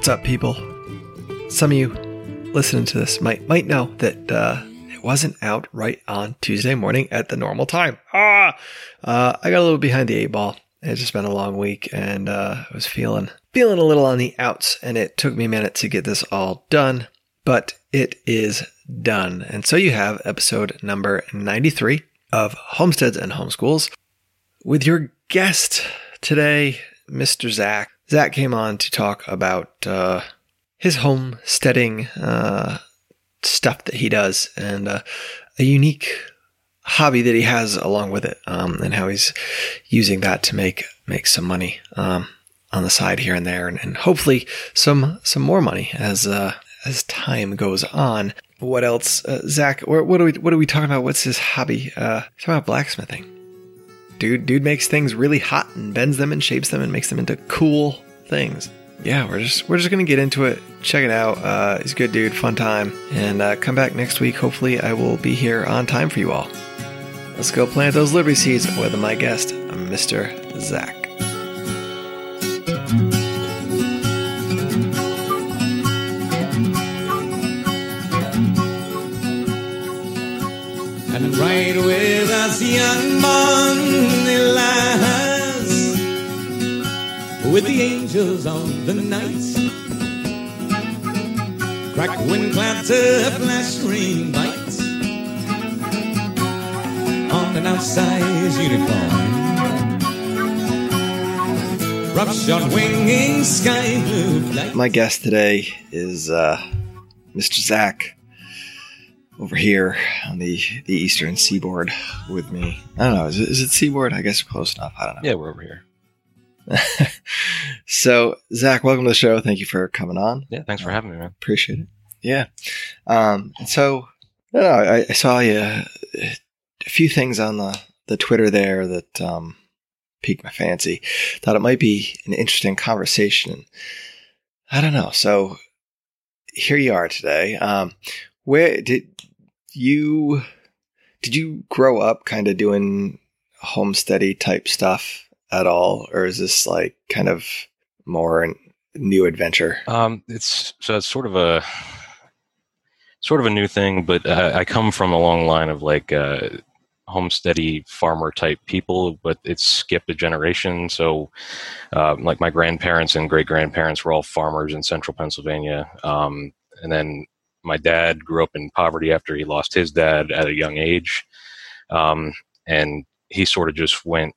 What's up, people? Some of you listening to this might might know that uh, it wasn't out right on Tuesday morning at the normal time. Ah, uh, I got a little behind the eight ball. It's just been a long week, and uh, I was feeling feeling a little on the outs, and it took me a minute to get this all done, but it is done. And so you have episode number ninety three of Homesteads and Homeschools with your guest today, Mr. Zach. Zach came on to talk about uh, his homesteading uh, stuff that he does and uh, a unique hobby that he has along with it, um, and how he's using that to make make some money um, on the side here and there, and, and hopefully some some more money as uh, as time goes on. What else, uh, Zach? What, are we what are we talking about? What's his hobby? Uh, talking about blacksmithing dude dude makes things really hot and bends them and shapes them and makes them into cool things. Yeah we're just we're just gonna get into it. Check it out. Uh, he's a good dude fun time. And uh, come back next week. Hopefully i will be here on time for you all. Let's go plant those liberty seeds with my guest mr zach. And right with us, young lies with the angels of the night. Crack wind clatter, flash rain bites on an outsized unicorn. Rough shot winging sky blue flight. my guest today is uh, mr zach over here on the the eastern seaboard with me i don't know is it, is it seaboard i guess close enough i don't know Yeah, we're over here. so zach welcome to the show. Thank you for coming on. Yeah, thanks for having me, man. appreciate it. Yeah. Um and so I, I saw you uh, a few things on the the twitter there that um piqued my fancy. Thought it might be an interesting conversation. I don't know. So here you are today. Um where did you did you grow up kind of doing homesteady type stuff at all or is this like kind of more a new adventure? Um, it's so it's sort of a sort of a new thing, but uh, I come from a long line of like uh, homesteady farmer type people, but it's skipped a generation. So, um, like my grandparents and great grandparents were all farmers in central Pennsylvania, um, and then my dad grew up in poverty after he lost his dad at a young age, um, and he sort of just went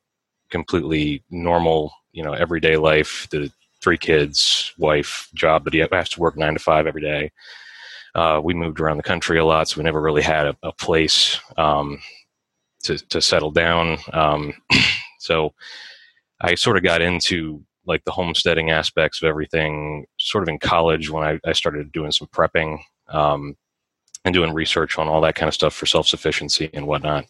completely normal, you know, everyday life. The three kids, wife, job that he has to work nine to five every day. Uh, we moved around the country a lot, so we never really had a, a place um, to to settle down. Um, so I sort of got into like the homesteading aspects of everything sort of in college when I, I started doing some prepping um, and doing research on all that kind of stuff for self sufficiency and whatnot,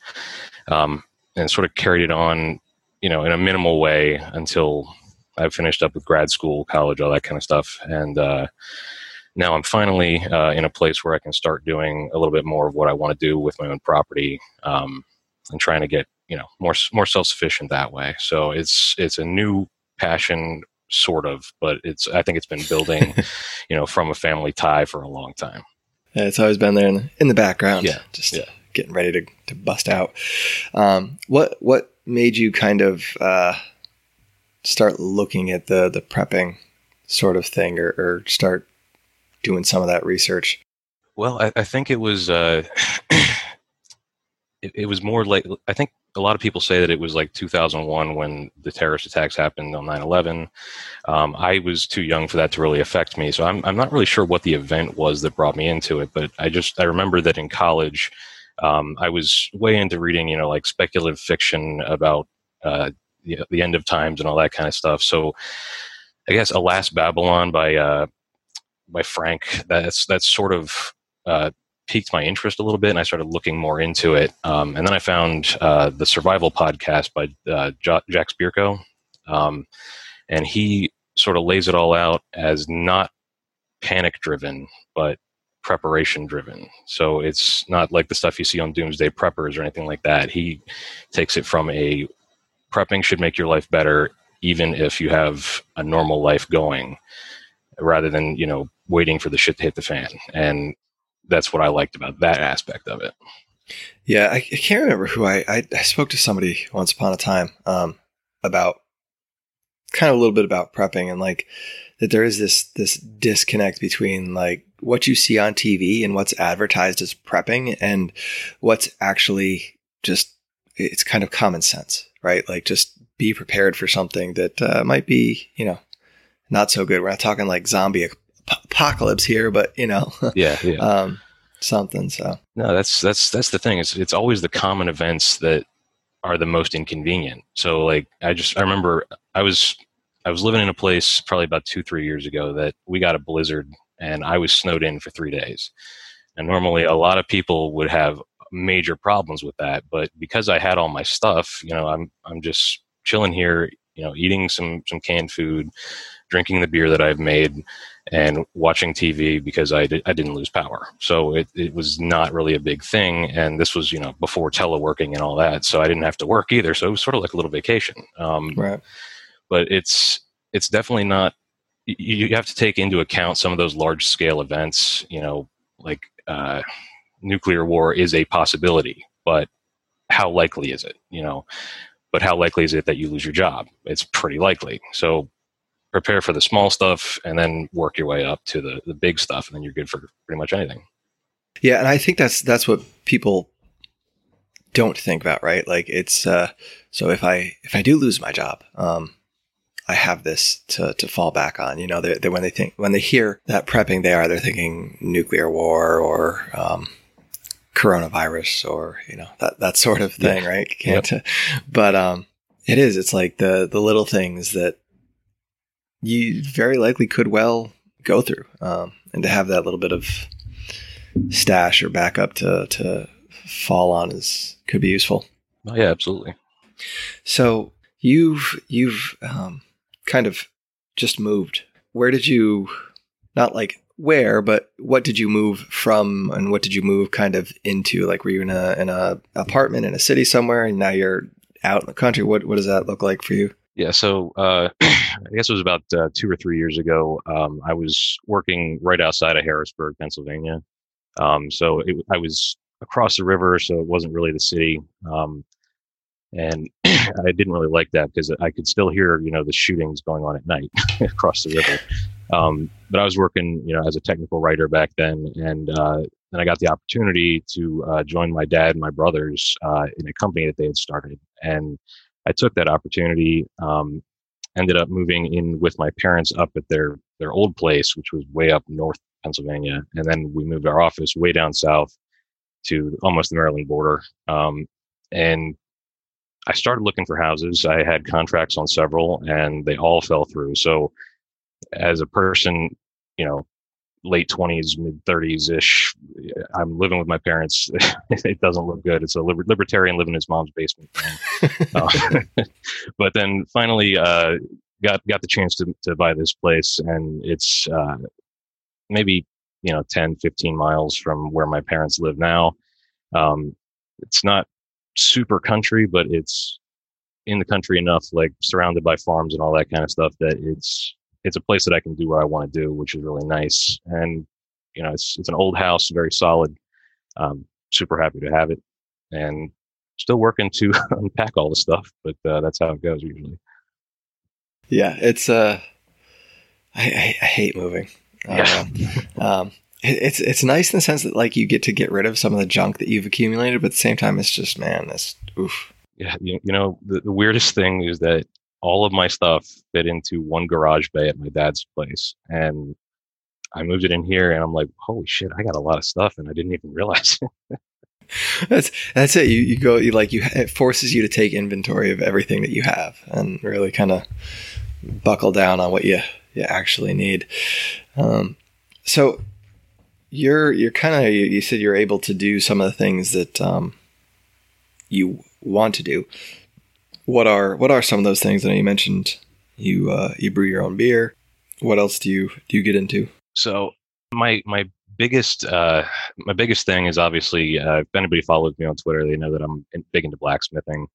um, and sort of carried it on, you know, in a minimal way until I finished up with grad school, college, all that kind of stuff, and uh, now I'm finally uh, in a place where I can start doing a little bit more of what I want to do with my own property, um, and trying to get you know more more self sufficient that way. So it's it's a new passion, sort of, but it's I think it's been building, you know, from a family tie for a long time. Yeah, it's always been there in the, in the background. Yeah, just yeah. getting ready to, to bust out. Um, what what made you kind of uh, start looking at the the prepping sort of thing, or, or start doing some of that research? Well, I, I think it was uh, it, it was more like I think a lot of people say that it was like 2001 when the terrorist attacks happened on 9/11. Um, I was too young for that to really affect me, so I'm I'm not really sure what the event was that brought me into it. But I just I remember that in college, um, I was way into reading, you know, like speculative fiction about uh, the, the end of times and all that kind of stuff. So I guess Alas Babylon by uh, by Frank. That's that's sort of uh, piqued my interest a little bit, and I started looking more into it. Um, and then I found uh, the Survival podcast by uh, Jack Spirko, um, and he sort of lays it all out as not panic driven, but preparation driven. So it's not like the stuff you see on Doomsday Preppers or anything like that. He takes it from a prepping should make your life better, even if you have a normal life going, rather than you know waiting for the shit to hit the fan. And that's what I liked about that aspect of it. Yeah, I, I can't remember who I, I, I spoke to somebody once upon a time um, about kind of a little bit about prepping and like that there is this this disconnect between like what you see on TV and what's advertised as prepping and what's actually just it's kind of common sense, right? Like just be prepared for something that uh, might be, you know, not so good. We're not talking like zombie apocalypse here, but you know, yeah, yeah. um, something. So no, that's that's that's the thing. It's it's always the common events that are the most inconvenient. So like I just I remember I was I was living in a place probably about two three years ago that we got a blizzard and I was snowed in for three days. And normally a lot of people would have major problems with that, but because I had all my stuff, you know, I'm I'm just chilling here, you know, eating some some canned food, drinking the beer that I've made, and watching TV because I, did, I didn't lose power. So it, it was not really a big thing. And this was, you know, before teleworking and all that. So I didn't have to work either. So it was sort of like a little vacation. Um, right. But it's, it's definitely not, you, have to take into account some of those large scale events, you know, like uh, nuclear war is a possibility, but how likely is it, you know? But how likely is it that you lose your job? It's pretty likely. So prepare for the small stuff and then work your way up to the, the big stuff and then you're good for pretty much anything yeah and i think that's that's what people don't think about right like it's uh so if i if i do lose my job um i have this to to fall back on you know they, they when they think when they hear that prepping they are they're thinking nuclear war or um coronavirus or you know that that sort of thing yeah. right can't yep. but um it is it's like the the little things that you very likely could well go through. Um, and to have that little bit of stash or backup to, to fall on is could be useful. Oh, yeah, absolutely. So you've you've um, kind of just moved. Where did you not like where, but what did you move from, and what did you move kind of into? Like, were you in a in a apartment in a city somewhere, and now you're out in the country? What what does that look like for you? Yeah, so uh, I guess it was about uh, two or three years ago. Um, I was working right outside of Harrisburg, Pennsylvania. Um, so it, I was across the river, so it wasn't really the city. Um, and I didn't really like that because I could still hear, you know, the shootings going on at night across the river. Um, but I was working, you know, as a technical writer back then, and uh, then I got the opportunity to uh, join my dad and my brothers uh, in a company that they had started, and I took that opportunity. Um, ended up moving in with my parents up at their their old place, which was way up north Pennsylvania, and then we moved our office way down south to almost the Maryland border. Um, and I started looking for houses. I had contracts on several, and they all fell through. So, as a person, you know, late 20s, mid 30s ish. I'm living with my parents. it doesn't look good. It's a liber- libertarian living in his mom's basement. uh, but then finally uh, got got the chance to, to buy this place, and it's uh, maybe you know 10, 15 miles from where my parents live now. Um, it's not super country, but it's in the country enough, like surrounded by farms and all that kind of stuff, that it's it's a place that I can do what I want to do, which is really nice. And you know, it's it's an old house, very solid. Um, super happy to have it, and still working to unpack all the stuff, but uh, that's how it goes usually. Yeah, it's uh, I, I, I hate moving. Yeah. um, it, it's it's nice in the sense that like you get to get rid of some of the junk that you've accumulated, but at the same time, it's just man, this oof. Yeah, you, you know the, the weirdest thing is that all of my stuff fit into one garage bay at my dad's place. And I moved it in here and I'm like, holy shit, I got a lot of stuff and I didn't even realize. that's that's it. You you go you like you it forces you to take inventory of everything that you have and really kind of buckle down on what you you actually need. Um, so you're you're kind of you, said you're able to do some of the things that um, you want to do. What are what are some of those things? I know you mentioned you uh, you brew your own beer. What else do you do you get into? So my my biggest uh, my biggest thing is obviously uh, if anybody follows me on Twitter, they know that I'm big into blacksmithing.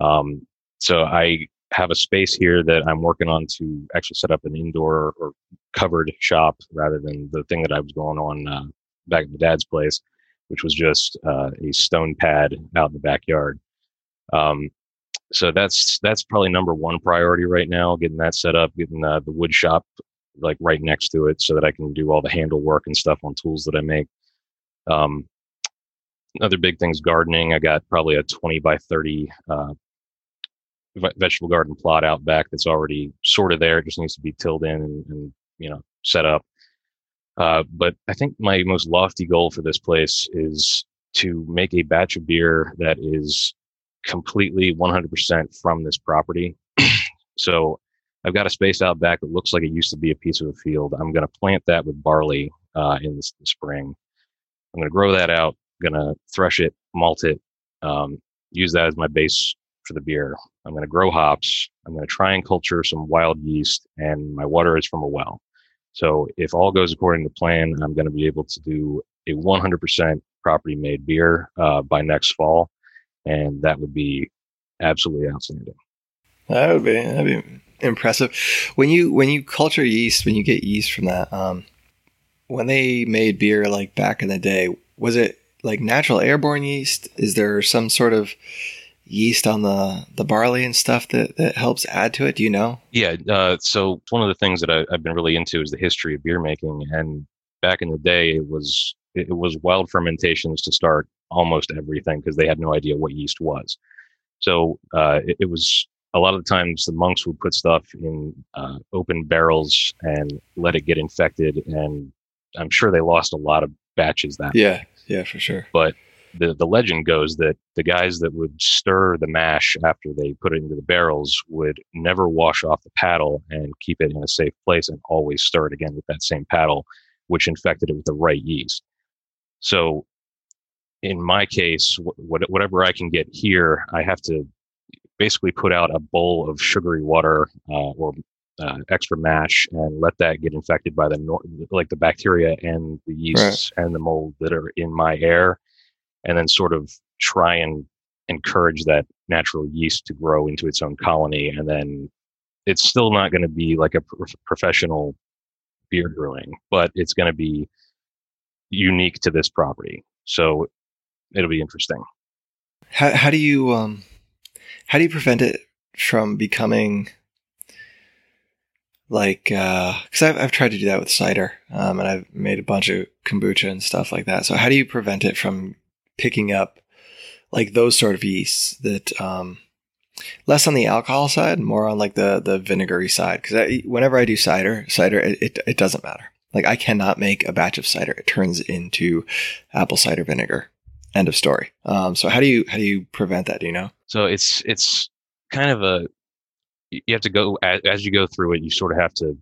Um, so I have a space here that I'm working on to actually set up an indoor or covered shop rather than the thing that I was going on uh, back at my dad's place, which was just uh, a stone pad out in the backyard. Um, so that's that's probably number one priority right now, getting that set up, getting uh, the wood shop like right next to it so that I can do all the handle work and stuff on tools that I make. Um, another big thing is gardening. I got probably a 20 by 30 uh, vegetable garden plot out back that's already sort of there. It just needs to be tilled in and, and you know set up. Uh, but I think my most lofty goal for this place is to make a batch of beer that is completely 100% from this property. so I've got a space out back that looks like it used to be a piece of a field. I'm going to plant that with barley uh, in the, spring. I'm going to grow that out. Going to thresh it, malt it, um, use that as my base for the beer. I'm going to grow hops. I'm going to try and culture some wild yeast, and my water is from a well. So if all goes according to plan, I'm going to be able to do a 100% property made beer uh, by next fall, and that would be absolutely outstanding. That would be that'd be impressive. When you when you culture yeast, when you get yeast from that, um, when they made beer like back in the day, was it like natural airborne yeast? Is there some sort of yeast on the the barley and stuff that that helps add to it? Do you know? Yeah. Uh, so one of the things that I, have been really into is the history of beer making, and back in the day, it was it was wild fermentations to start almost everything because they had no idea what yeast was. So uh, it, it, was a lot of the times the monks would put stuff in uh, open barrels and let it get infected, and I'm sure they lost a lot of batches that. Yeah, way. yeah, for sure. But the, the legend goes that the guys that would stir the mash after they put it into the barrels would never wash off the paddle and keep it in a safe place and always stir it again with that same paddle, which infected it with the right yeast. So in my case, whatever I can get here, I have to basically put out a bowl of sugary water uh, or uh, extra mash and let that get infected by the like the bacteria and the yeasts right. and the mold that are in my air and then sort of try and encourage that natural yeast to grow into its own colony and then it's still not going to be like a professional beer brewing but it's going to be unique to this property so it'll be interesting how, how do you um how do you prevent it from becoming like because uh, I've, I've tried to do that with cider um, and I've made a bunch of kombucha and stuff like that. So how do you prevent it from picking up like those sort of yeasts that um, less on the alcohol side, more on like the the vinegary side. Because whenever I do cider, cider it, it, it doesn't matter. Like I cannot make a batch of cider; it turns into apple cider vinegar. End of story. Um, so how do you how do you prevent that? Do you know? So it's it's kind of a you have to go as, you go through it. You sort of have to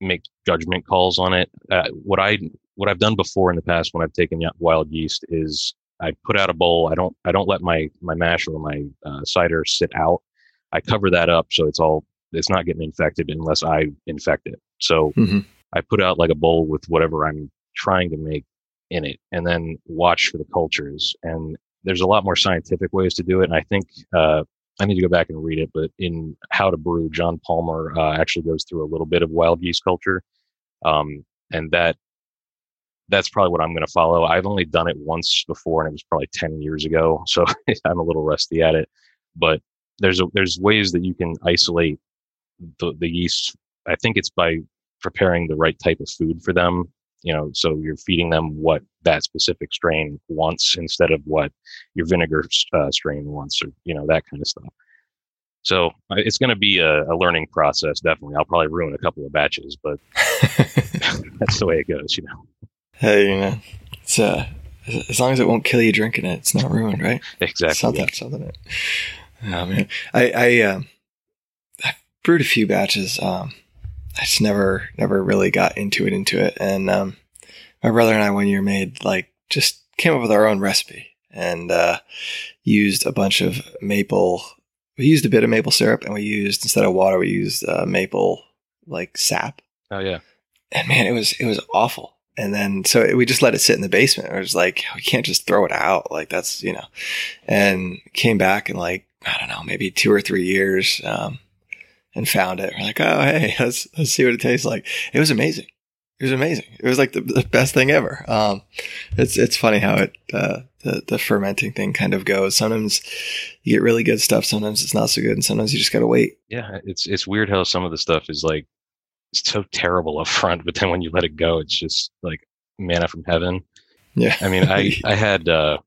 make judgment calls on it. Uh, what I what I've done before in the past when I've taken wild yeast is I put out a bowl. I don't I don't let my my mash or my uh, cider sit out. I cover that up so it's all it's not getting infected unless I infect it. So mm-hmm. I put out like a bowl with whatever I'm trying to make in it, and then watch for the cultures. And there's a lot more scientific ways to do it. And I think uh, I need to go back and read it, but in How to Brew, John Palmer uh, actually goes through a little bit of wild yeast culture, um, and that that's probably what I'm going to follow. I've only done it once before, and it was probably ten years ago, so I'm a little rusty at it. But there's a, there's ways that you can isolate the, the yeast. I think it's by preparing the right type of food for them. You know, so you're feeding them what that specific strain wants instead of what your vinegar uh, strain wants, or you know that kind of stuff. So uh, it's going to be a, a, learning process. Definitely, I'll probably ruin a couple of batches, but that's the way it goes. You know. Hey, you know, it's uh, As long as it won't kill you drinking it, it's not ruined, right? Exactly. It's not Something, something. Oh man, I I um, I brewed a few batches. Um, I just never never really got into it into it, and um, my brother and I one year made like just came up with our own recipe and uh, used a bunch of maple. We used a bit of maple syrup, and we used instead of water, we used uh, maple like sap. Oh yeah. And man, it was it was awful. And then so we just let it sit in the basement. It was like we can't just throw it out. Like that's you know, and came back in like I don't know, maybe two or three years, um, and found it. We're like, oh hey, let's let's see what it tastes like. It was amazing. It was amazing. It was like the, the best thing ever. Um, it's it's funny how it uh, the the fermenting thing kind of goes. Sometimes you get really good stuff. Sometimes it's not so good, and sometimes you just gotta wait. Yeah. It's it's weird how some of the stuff is like so terrible up front, but then when you let it go, it's just like manna from heaven. Yeah. I mean, I I had uh,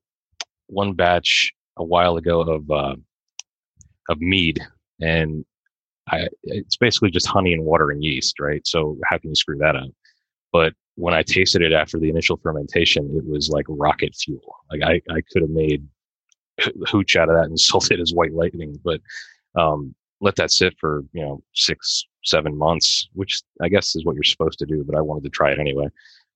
one batch a while ago of uh, of mead, and I it's basically just honey and water and yeast, right? So how can you screw that up? But when I tasted it after the initial fermentation, it was like rocket fuel. Like I I could have made hooch out of that and sold it as white lightning, but um, let that sit for you know six seven months, which I guess is what you're supposed to do. But I wanted to try it anyway.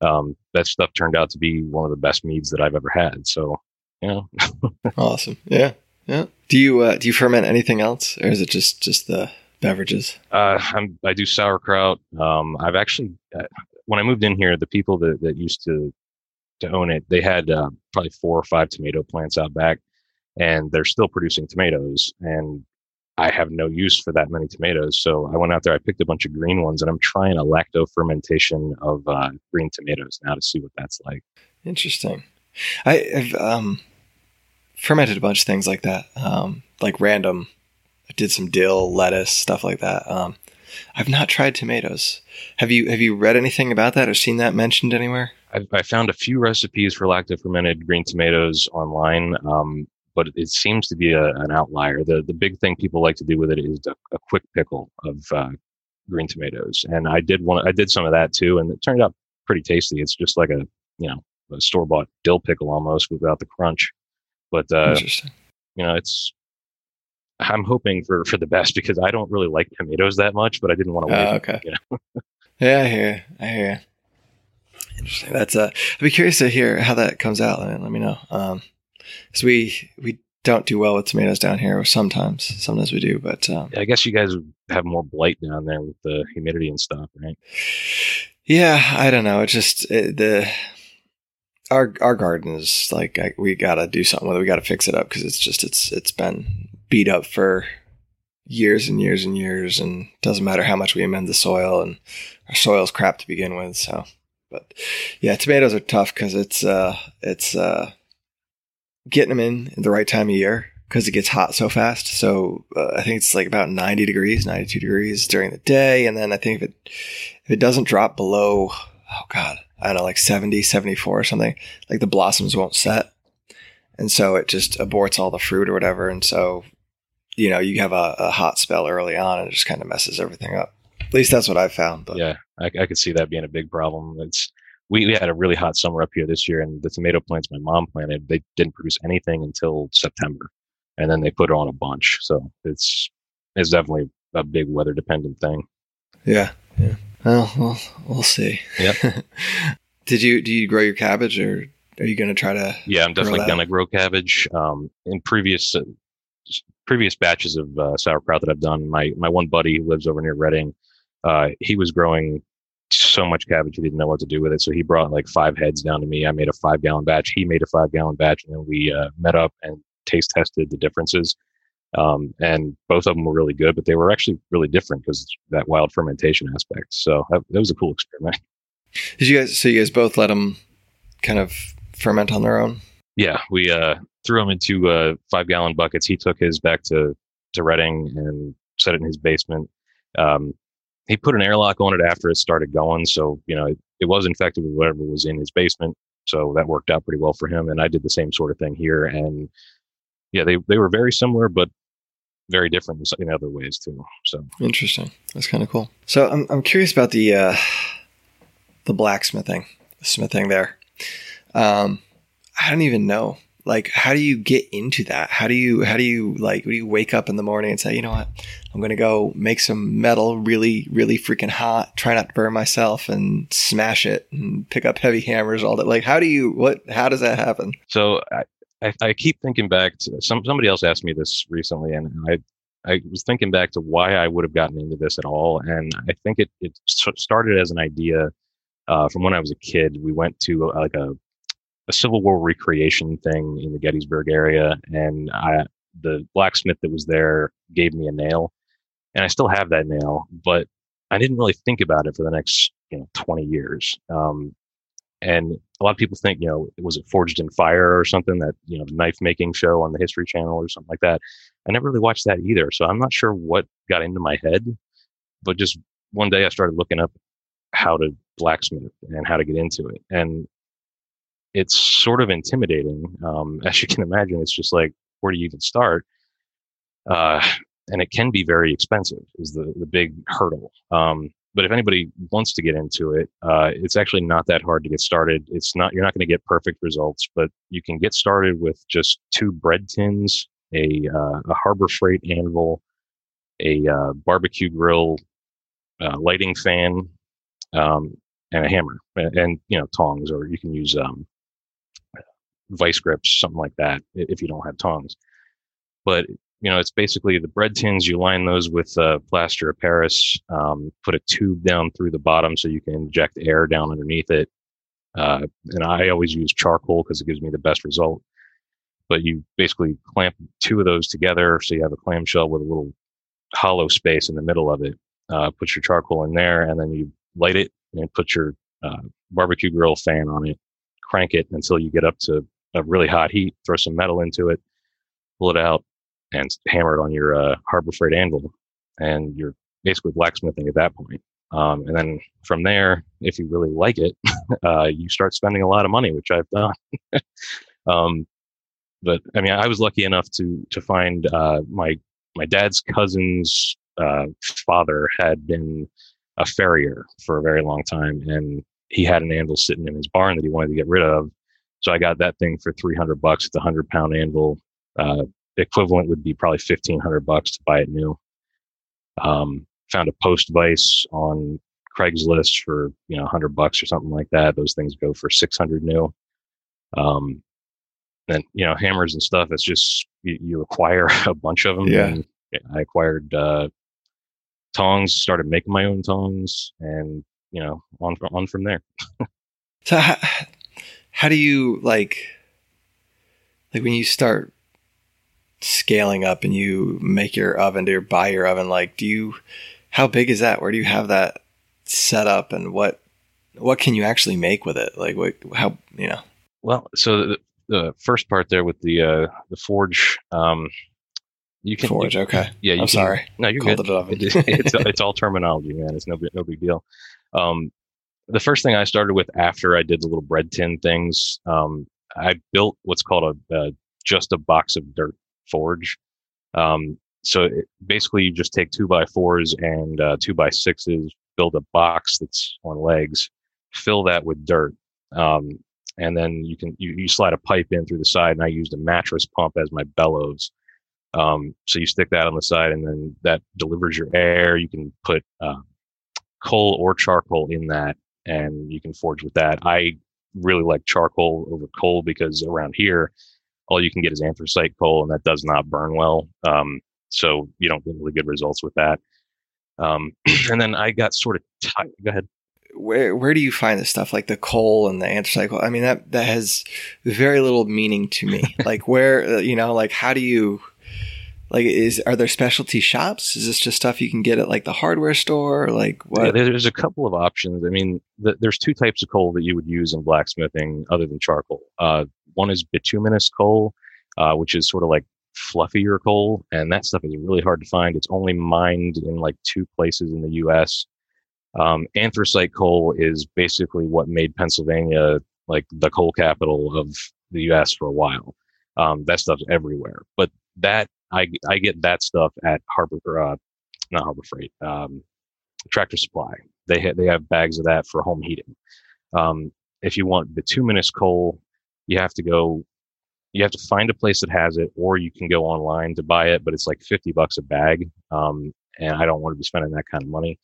Um, that stuff turned out to be one of the best meads that I've ever had. So you know, awesome. Yeah. Yeah. Do you uh, do you ferment anything else, or is it just just the beverages? uh, I'm, I do sauerkraut. Um, I've actually uh, when I moved in here, the people that, that used to to own it, they had uh, probably four or five tomato plants out back, and they're still producing tomatoes. And I have no use for that many tomatoes, so I went out there. I picked a bunch of green ones, and I'm trying a lacto fermentation of uh, green tomatoes now to see what that's like. Interesting. I, I've um, fermented a bunch of things like that, um, like random. I did some dill, lettuce, stuff like that. Um, I've not tried tomatoes. Have you? Have you read anything about that or seen that mentioned anywhere? I, I found a few recipes for lacto fermented green tomatoes online, um, but it seems to be a, an outlier. The the big thing people like to do with it is a, a quick pickle of uh, green tomatoes, and I did one. I did some of that too, and it turned out pretty tasty. It's just like a you know a store bought dill pickle almost without the crunch, but uh, you know it's. I'm hoping for for the best because I don't really like tomatoes that much, but I didn't want to. Oh, okay. You know? Yeah, I hear. you. I hear. you. Interesting. That's uh. I'd be curious to hear how that comes out. Let, let me know. Um, because we we don't do well with tomatoes down here. Sometimes, sometimes we do, but um, I guess you guys have more blight down there with the humidity and stuff, right? Yeah, I don't know. It's just it, the our our garden is like I, we gotta do something with it. We gotta fix it up because it's just it's it's been beat up for years and years and years, and doesn't matter how much we amend the soil, and our soil's crap to begin with. So, but yeah, tomatoes are tough because it's uh it's uh getting them in at the right time of year because it gets hot so fast. So uh, I think it's like about 90 degrees, 92 degrees during the day. And then I think if it, if it doesn't drop below, oh God, I don't know, like 70, 74 or something, like the blossoms won't set. And so it just aborts all the fruit or whatever. And so, you know, you have a, a hot spell early on and it just kind of messes everything up. At least that's what I've found. But Yeah, I, I could see that being a big problem. It's we, we had a really hot summer up here this year, and the tomato plants my mom planted they didn't produce anything until September, and then they put on a bunch. So it's it's definitely a big weather dependent thing. yeah. Yeah. Well, we'll, we'll see. Yeah. Did you, do you grow your cabbage or are you going to try to? Yeah, I'm definitely gonna grow cabbage. Um, in previous uh, previous batches of uh, sauerkraut that I've done, my my one buddy who lives over near Reading, uh, he was growing so much cabbage he didn't know what to do with it. So he brought like five heads down to me. I made a five gallon batch. He made a five gallon batch, and then we uh, met up and taste tested the differences. Um, and both of them were really good, but they were actually really different because that wild fermentation aspect. So that, that was a cool experiment. Did you guys? So you guys both let them kind of ferment on their own? Yeah, we uh, threw them into uh, five gallon buckets. He took his back to to Reading and set it in his basement. Um, he put an airlock on it after it started going, so you know it, it was infected with whatever was in his basement. So that worked out pretty well for him. And I did the same sort of thing here. And yeah, they they were very similar, but very different in other ways too. So Interesting. That's kind of cool. So I'm I'm curious about the uh, the blacksmithing, the smithing there. Um, I don't even know. Like, how do you get into that? How do you, how do you, like, do you wake up in the morning and say, you know what? I'm to go make some metal really, really freaking hot, try not to burn myself and smash it and pick up heavy hammers all that. Like, how do you, what, how does that happen? So I, I, I keep thinking back to some, somebody else asked me this recently and I, I was thinking back to why I would have gotten into this at all. And I think it, it started as an idea uh, from when I was a kid. We went to uh, like a a Civil War recreation thing in the Gettysburg area, and I, the blacksmith that was there gave me a nail, and I still have that nail, but I didn't really think about it for the next you know 20 years. Um, and a lot of people think, you know, was it Forged in Fire or something that you know, the knife making show on the History Channel or something like that. I never really watched that either, so I'm not sure what got into my head. But just one day, I started looking up how to blacksmith and how to get into it, and it's sort of intimidating. Um, as you can imagine, it's just like, where do you even start? Uh, and it can be very expensive is the, the big hurdle. Um, but if anybody wants to get into it, uh, it's actually not that hard to get started. It's not, you're not going to get perfect results, but you can get started with just two bread tins, a, uh, a Harbor Freight anvil, a uh, barbecue grill, uh, lighting fan, um, and a hammer and, and, you know, tongs, or you can use, um, vice grips, something like that, if you don't have tongs. But you know, it's basically the bread tins. You line those with uh, plaster of Paris. Um, put a tube down through the bottom so you can inject air down underneath it. Uh, and I always use charcoal because it gives me the best result. But you basically clamp two of those together so you have a clamshell with a little hollow space in the middle of it. Uh, put your charcoal in there, and then you light it and put your uh, barbecue grill fan on it. Crank it until you get up to a really hot heat, throw some metal into it, pull it out, and hammer it on your uh, Harbor Freight anvil, and you're basically blacksmithing at that point. Um, and then from there, if you really like it, uh, you start spending a lot of money, which I've done. um, but I mean, I was lucky enough to to find uh, my my dad's cousin's uh, father had been a farrier for a very long time, and he had an anvil sitting in his barn that he wanted to get rid of. So I got that thing for 300 bucks. It's a hundred pound anvil. Uh, equivalent would be probably 1500 bucks to buy it new. Um, found a post vise on Craigslist for, you know, hundred bucks or something like that. Those things go for 600 new. Um, and you know, hammers and stuff. It's just, you, you acquire a bunch of them. Yeah. I acquired, uh, tongs, started making my own tongs and, you know, on, on from there. so how do you like like when you start scaling up and you make your oven or buy your oven like do you how big is that? Where do you have that set up and what what can you actually make with it? Like what how you know? Well so the, the first part there with the uh the forge um you can forge you, okay. Yeah you i'm can, sorry. No you're Called good. it it's, it's, it's all terminology man. It's no no big deal. Um the first thing I started with after I did the little bread tin things, um, I built what's called a, just a box of dirt forge. Um, so it, basically, you just take two by fours and uh, two by sixes, build a box that's on legs, fill that with dirt, um, and then you can you, you slide a pipe in through the side. And I used a mattress pump as my bellows. Um, so you stick that on the side, and then that delivers your air. You can put uh, coal or charcoal in that and you can forge with that. I really like charcoal over coal because around here, all you can get is anthracite coal, and that does not burn well. Um, so you don't get really good results with that. Um, and then I got sort of tired. Go ahead. Where where do you find this stuff like the coal and the anthracite coal? I mean that that has very little meaning to me. like where uh, you know like how do you like is are there specialty shops? Is this just stuff you can get at like the hardware store? Or like what? yeah, there's a couple of options. I mean the, there's two types of coal that you would use in blacksmithing other than charcoal. Uh, one is bituminous coal uh, which is sort of like fluffier coal and that stuff is really hard to find. It's only mined in like two places in the us um, anthracite coal is basically what made pennsylvania like the coal capital of the us for a while. Um, that stuff's everywhere. But that I, I get that stuff at Harbor, uh, not Harbor Freight, um, Tractor Supply. They ha- they have bags of that for home heating. Um, if you want bituminous coal, you have to go you have to find a place that has it or you can go online to buy it but it's like 50 bucks a bag um, and i don't want to be spending that kind of money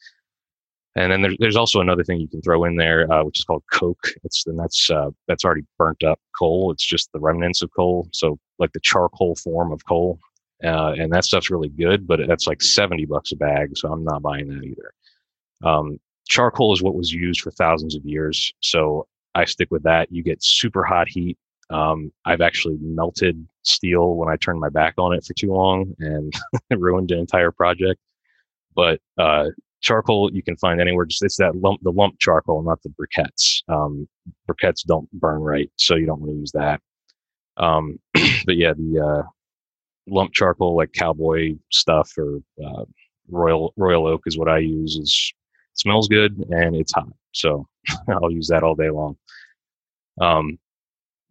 and then there's, there's also another thing you can throw in there uh, which is called coke it's and that's uh, that's already burnt up coal it's just the remnants of coal so like the charcoal form of coal uh, and that stuff's really good but that's like 70 bucks a bag so i'm not buying that either um, charcoal is what was used for thousands of years so i stick with that you get super hot heat um, I've actually melted steel when I turned my back on it for too long and ruined an entire project. But uh, charcoal you can find anywhere. Just it's that lump, the lump charcoal, not the briquettes. Um, briquettes don't burn right, so you don't want to use that. Um, but yeah, the uh, lump charcoal, like cowboy stuff or uh, royal royal oak, is what I use. is smells good and it's hot, so I'll use that all day long. Um,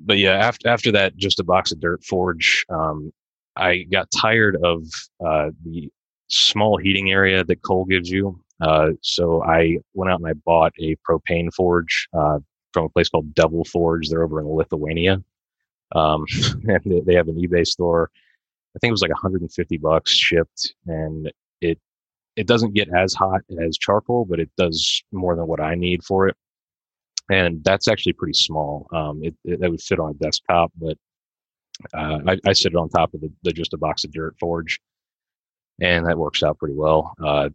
but yeah, after after that, just a box of dirt forge. Um, I got tired of uh, the small heating area that coal gives you. Uh, so I went out and I bought a propane forge uh, from a place called Devil Forge. They're over in Lithuania, um, and they, they have an eBay store. I think it was like 150 bucks shipped, and it it doesn't get as hot as charcoal, but it does more than what I need for it and that's actually pretty small. Um, it, it, it, would fit on a desktop, but uh, I, I sit it on top of the, the, just a box of dirt forge, and that works out pretty well. Uh,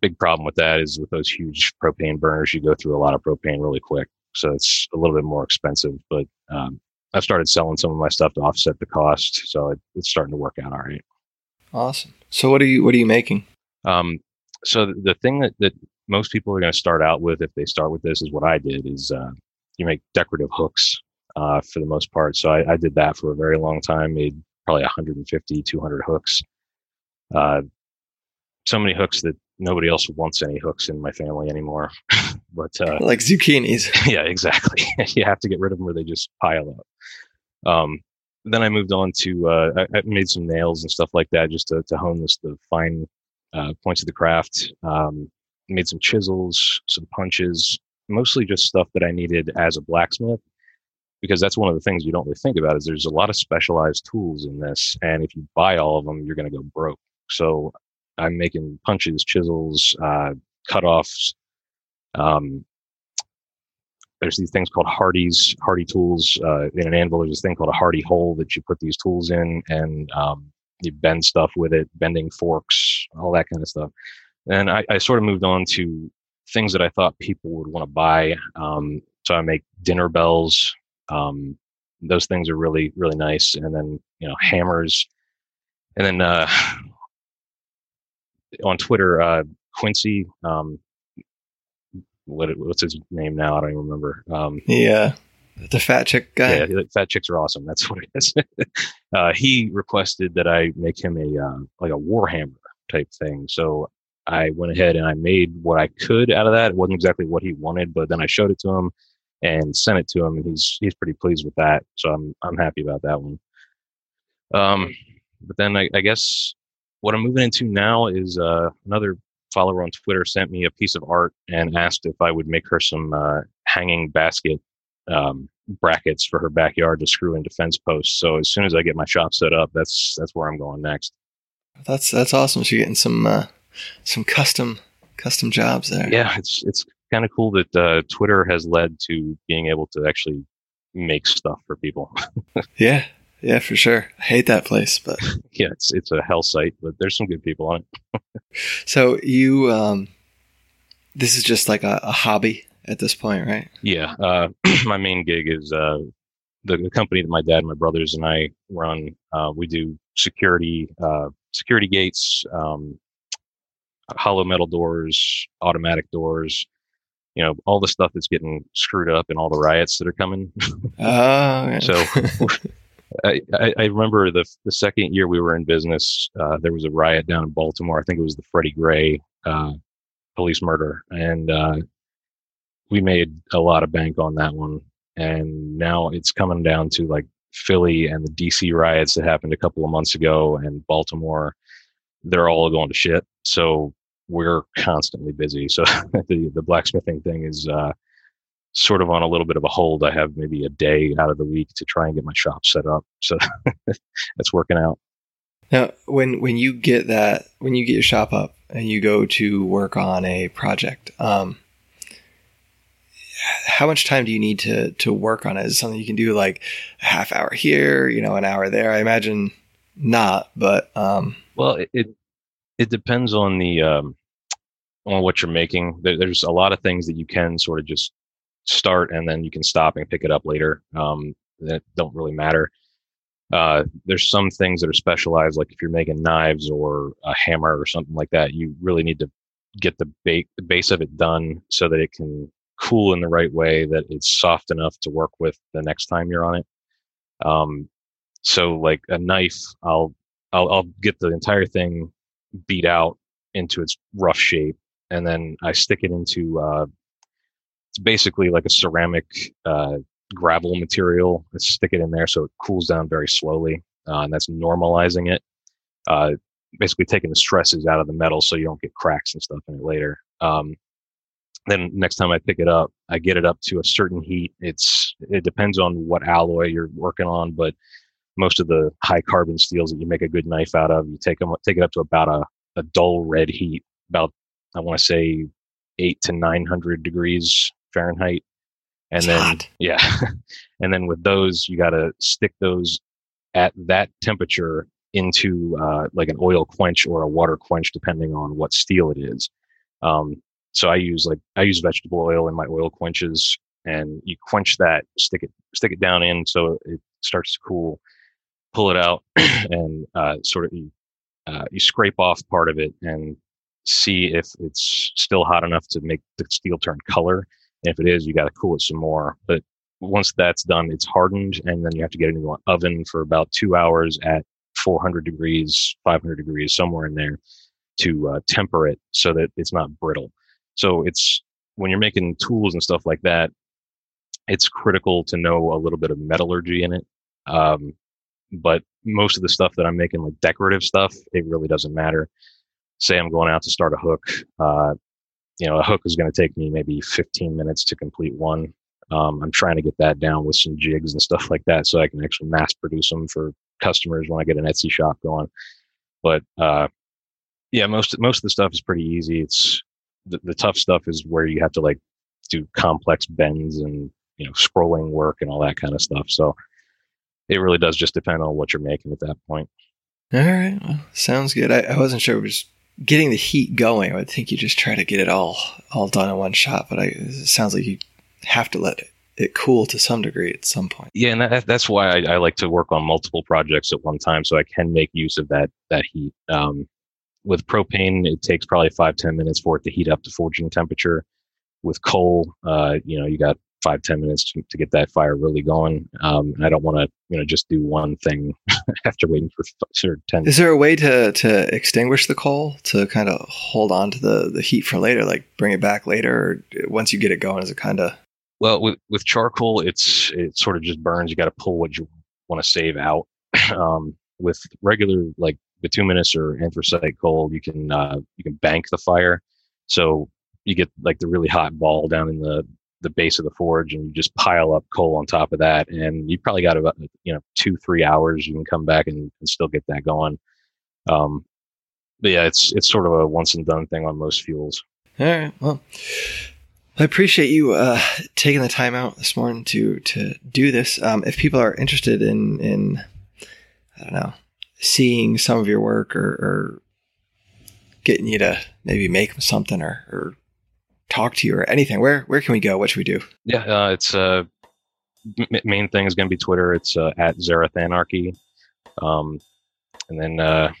big problem with that is with those huge propane burners, you go through a lot of propane really quick, so it's a little bit more expensive. But um, I've started selling some of my stuff to offset the cost, so it, it's starting to work out all right. Awesome. So what are you what are you making? Um, so the thing that, that most people are going to start out with if they start with this is what I did is uh, you make decorative hooks uh, for the most part. So I, I, did that for a very long time, made probably 150, 200 hooks. Uh, so many hooks that nobody else wants any hooks in my family anymore. but uh, like zucchinis. yeah, exactly. you have to get rid of them or they just pile up. Um, then I moved on to uh, I, I, made some nails and stuff like that just to, to hone this the fine uh, points of the craft. Um, made some chisels, some punches, mostly just stuff that I needed as a blacksmith. Because that's one of the things you don't really think about is there's a lot of specialized tools in this, and if you buy all of them, you're going to go broke. So I'm making punches, chisels, uh, cutoffs. Um, there's these things called Hardy's Hardy tools. Uh, in an anvil, there's this thing called a Hardy hole that you put these tools in, and um, you bend stuff with it, bending forks, all that kind of stuff and I, I, sort of moved on to things that I thought people would want to buy. Um, so I make dinner bells. Um, those things are really really nice, and then you know hammers, and then uh, on Twitter, uh, Quincy. Um, what, what's his name now? I don't even remember. Um, yeah, the fat chick guy. Yeah, fat chicks are awesome. That's what it is. uh, he requested that I make him a uh, like a warhammer type thing. So I went ahead and I made what I could out of that. It wasn't exactly what he wanted, but then I showed it to him and sent it to him, and he's he's pretty pleased with that. So I'm I'm happy about that one. Um, but then I, I guess what I'm moving into now is uh, another follower on Twitter sent me a piece of art and asked if I would make her some uh, hanging basket um, brackets for her backyard to screw into fence posts. So as soon as I get my shop set up, that's that's where I'm going next. That's that's awesome. So you're getting some uh, some custom custom jobs there. Yeah, it's it's kind of cool that uh, Twitter has led to being able to actually make stuff for people. yeah, yeah, for sure. I hate that place, but yeah, it's it's a hell site, but there's some good people on it. so you, um, this is just like a, a hobby at this point, right? Yeah, uh, my main gig is uh, the, the, company that my dad, my brothers, and I run. Uh, we do security, uh, security gates, um, hollow metal doors, automatic doors, you know, all the stuff that's getting screwed up and all the riots that are coming. Oh, so I, I, remember the the second year we were in business, uh, there was a riot down in Baltimore. I think it was the Freddie Gray uh, police murder, and uh, we made a lot of bank on that one. And now it's coming down to like Philly and the DC riots that happened a couple of months ago, and Baltimore. They're all going to shit. So we're constantly busy. So the, the blacksmithing thing is uh, sort of on a little bit of a hold. I have maybe a day out of the week to try and get my shop set up. So that's working out. Now, when when you get that, when you get your shop up and you go to work on a project, um, how much time do you need to to work on it? Is it something you can do like a half hour here, you know, an hour there? I imagine not, but um, well, it, it it depends on the um, on what you're making. There, there's a lot of things that you can sort of just start and then you can stop and pick it up later. Um, that don't really matter. Uh, there's some things that are specialized, like if you're making knives or a hammer or something like that, you really need to get the, ba- the base of it done so that it can cool in the right way, that it's soft enough to work with the next time you're on it. Um, so like a knife, I'll, I'll, I'll get the entire thing beat out into its rough shape, and then I stick it into. Uh, it's basically like a ceramic uh, gravel material. I stick it in there so it cools down very slowly, uh, and that's normalizing it. Uh, basically, taking the stresses out of the metal so you don't get cracks and stuff in it later. Um, then next time I pick it up, I get it up to a certain heat. It's it depends on what alloy you're working on, but most of the high carbon steels that you make a good knife out of, you take them take it up to about a, a dull red heat, about I want to say eight to nine hundred degrees Fahrenheit, and It's then hot. yeah, and then with those you got to stick those at that temperature into uh, like an oil quench or a water quench, depending on what steel it is. Um, so I use like I use vegetable oil in my oil quenches, and you quench that, stick it stick it down in so it starts to cool, pull it out, and uh, sort of you, uh, you scrape off part of it and see if it's still hot enough to make the steel turn color. If it is, you got to cool it some more. But once that's done, it's hardened, and then you have to get it into an oven for about two hours at 400 degrees, 500 degrees, somewhere in there, to uh, temper it so that it's not brittle. So it's when you're making tools and stuff like that, it's critical to know a little bit of metallurgy in it. Um, but most of the stuff that I'm making, like decorative stuff, it really doesn't matter. Say I'm going out to start a hook, uh, you know, a hook is going to take me maybe 15 minutes to complete one. Um, I'm trying to get that down with some jigs and stuff like that, so I can actually mass produce them for customers when I get an Etsy shop going. But uh, yeah, most most of the stuff is pretty easy. It's the, the tough stuff is where you have to like do complex bends and you know scrolling work and all that kind of stuff. So it really does just depend on what you're making at that point. All right, well, sounds good. I, I wasn't sure. It was getting the heat going. I would think you just try to get it all all done in one shot, but I, it sounds like you have to let it, cool to some degree at some point. Yeah, and that, that's why I, I like to work on multiple projects at one time, so I can make use of that that heat. Um, with propane, it takes probably five ten minutes for it to heat up to forging temperature. With coal, uh, you know, you got five ten minutes to, to get that fire really going. Um, and I don't want to, you know, just do one thing after waiting for sort of ten. Is there a way to to extinguish the coal to kind of hold on to the the heat for later, like bring it back later? Or once you get it going, is it kind of Well, with with charcoal, it's it sort of just burns. You got to pull what you want to save out. um, with regular like bituminous or anthracite coal, you can uh, you can bank the fire, so you get like the really hot ball down in the the base of the forge, and you just pile up coal on top of that, and you probably got about you know two three hours. You can come back and, and still get that going. Um, but yeah, it's it's sort of a once and done thing on most fuels. All right. Well, I appreciate you uh, taking the time out this morning to to do this. Um, if people are interested in in I don't know seeing some of your work or, or getting you to maybe make something or, or talk to you or anything, where where can we go? What should we do? Yeah, uh, it's uh, m- main thing is going to be Twitter. It's uh, at Zereth Anarchy, um, and then uh,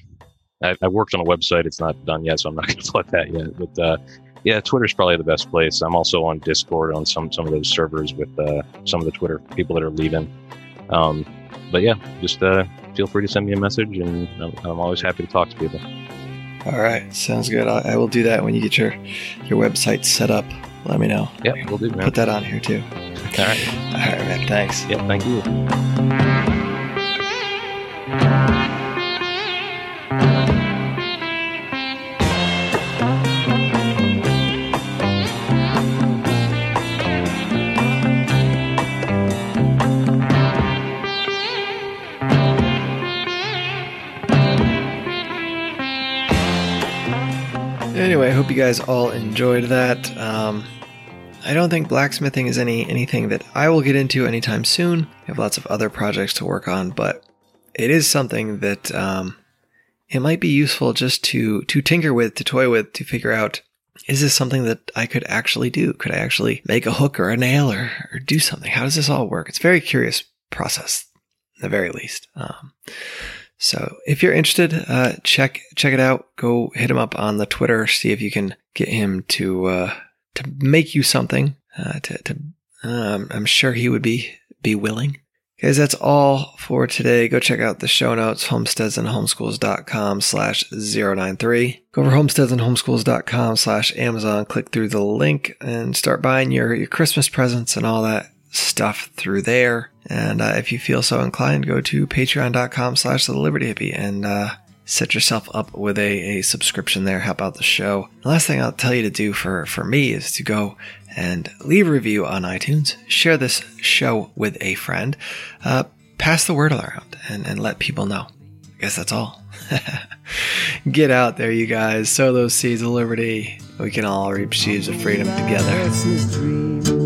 I, I worked on a website. It's not done yet, so I'm not going to plug that yet. But uh, yeah, Twitter's probably the best place. I'm also on Discord on some some of those servers with uh, some of the Twitter people that are leaving. Um, but yeah, just uh, feel free to send me a message, and I'm, I'm always happy to talk to people. All right, sounds good. I, I will do that when you get your your website set up. Let me know. Yeah, we'll do, man. Put that on here too. All right. All right, man. Thanks. Yeah, thank you. Guys all enjoyed that. Um, I don't think blacksmithing is any anything that I will get into anytime soon. I have lots of other projects to work on, but it is something that um, it might be useful just to to tinker with, to toy with, to figure out is this something that I could actually do? Could I actually make a hook or a nail or, or do something? How does this all work? It's a very curious process, the very least. Um, so if you're interested, uh, check check it out. Go hit him up on the Twitter. See if you can get him to uh, to make you something. Uh, to, to um, I'm sure he would be be willing. Guys, that's all for today. Go check out the show notes, homesteadsandhomeschools.com slash 093. Go over homesteadsandhomeschools.com slash Amazon, click through the link and start buying your, your Christmas presents and all that stuff through there. And uh, if you feel so inclined, go to patreon.com slash the Liberty Hippie and uh, set yourself up with a, a subscription there. Help out the show. The last thing I'll tell you to do for, for me is to go and leave a review on iTunes, share this show with a friend, uh, pass the word around, and, and let people know. I guess that's all. Get out there, you guys. Sow those seeds of liberty. We can all reap seeds of freedom together.